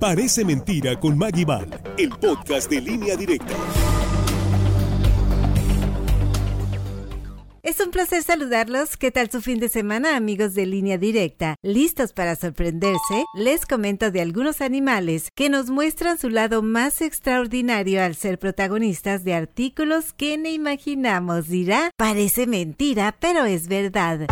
Parece mentira con Maggie Ball, el podcast de línea directa. Es un placer saludarlos. ¿Qué tal su fin de semana, amigos de línea directa? ¿Listos para sorprenderse? Les comento de algunos animales que nos muestran su lado más extraordinario al ser protagonistas de artículos que ni imaginamos. Dirá, parece mentira, pero es verdad.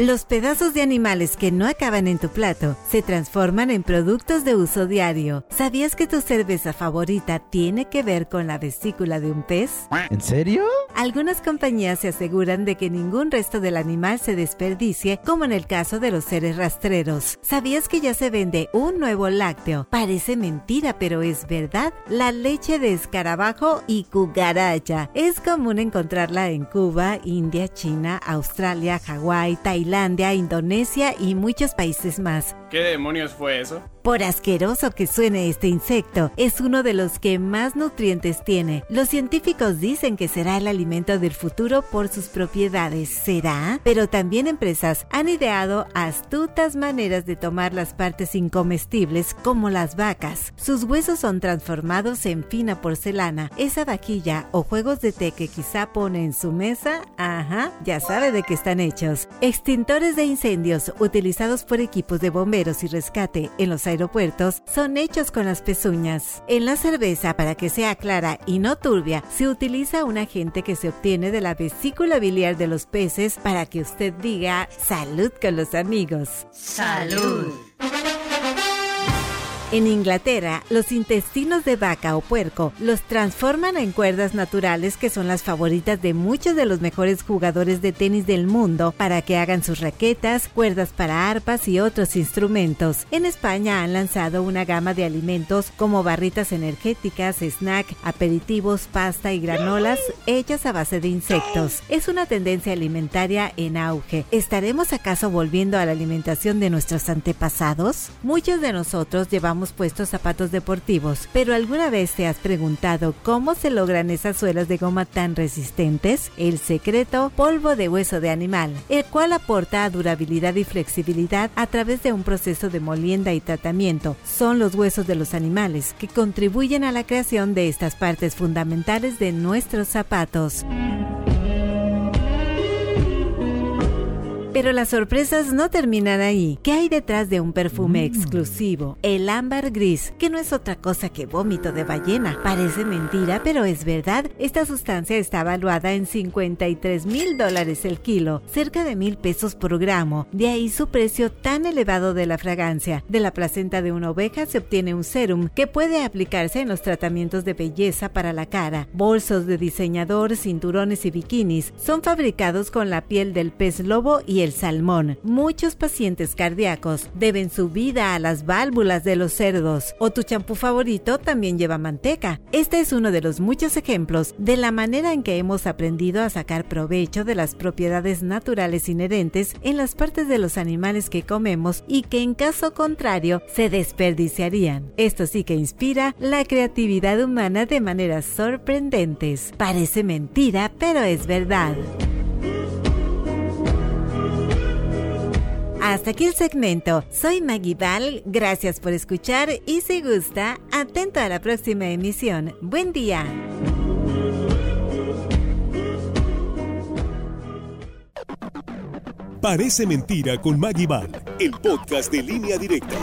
Los pedazos de animales que no acaban en tu plato se transforman en productos de uso diario. ¿Sabías que tu cerveza favorita tiene que ver con la vesícula de un pez? ¿En serio? Algunas compañías se aseguran de que ningún resto del animal se desperdicie, como en el caso de los seres rastreros. ¿Sabías que ya se vende un nuevo lácteo? Parece mentira, pero es verdad. La leche de escarabajo y cucaracha. Es común encontrarla en Cuba, India, China, Australia, Hawái, Tailandia, Indonesia y muchos países más. ¿Qué demonios fue eso? Por asqueroso que suene este insecto, es uno de los que más nutrientes tiene. Los científicos dicen que será el alimento del futuro por sus propiedades. ¿Será? Pero también empresas han ideado astutas maneras de tomar las partes incomestibles como las vacas. Sus huesos son transformados en fina porcelana. Esa vaquilla o juegos de té que quizá pone en su mesa, ajá, ya sabe de qué están hechos. Extintores de incendios utilizados por equipos de bomberos y rescate en los aeropuertos son hechos con las pezuñas. En la cerveza, para que sea clara y no turbia, se utiliza un agente que se obtiene de la vesícula biliar de los peces para que usted diga salud con los amigos. Salud. En Inglaterra, los intestinos de vaca o puerco los transforman en cuerdas naturales que son las favoritas de muchos de los mejores jugadores de tenis del mundo para que hagan sus raquetas, cuerdas para arpas y otros instrumentos. En España han lanzado una gama de alimentos como barritas energéticas, snack, aperitivos, pasta y granolas hechas a base de insectos. Es una tendencia alimentaria en auge. ¿Estaremos acaso volviendo a la alimentación de nuestros antepasados? Muchos de nosotros llevamos puestos zapatos deportivos, pero ¿alguna vez te has preguntado cómo se logran esas suelas de goma tan resistentes? El secreto, polvo de hueso de animal, el cual aporta durabilidad y flexibilidad a través de un proceso de molienda y tratamiento. Son los huesos de los animales que contribuyen a la creación de estas partes fundamentales de nuestros zapatos. Pero las sorpresas no terminan ahí. ¿Qué hay detrás de un perfume exclusivo? El ámbar gris, que no es otra cosa que vómito de ballena. Parece mentira, pero es verdad. Esta sustancia está valuada en 53 mil dólares el kilo, cerca de mil pesos por gramo. De ahí su precio tan elevado de la fragancia. De la placenta de una oveja se obtiene un serum que puede aplicarse en los tratamientos de belleza para la cara. Bolsos de diseñador, cinturones y bikinis son fabricados con la piel del pez lobo y el salmón. Muchos pacientes cardíacos deben su vida a las válvulas de los cerdos. O tu champú favorito también lleva manteca. Este es uno de los muchos ejemplos de la manera en que hemos aprendido a sacar provecho de las propiedades naturales inherentes en las partes de los animales que comemos y que en caso contrario se desperdiciarían. Esto sí que inspira la creatividad humana de maneras sorprendentes. Parece mentira, pero es verdad. Hasta aquí el segmento. Soy Maggie Val, gracias por escuchar y si gusta, atento a la próxima emisión. Buen día. Parece mentira con Maggie Val, el podcast de línea directa.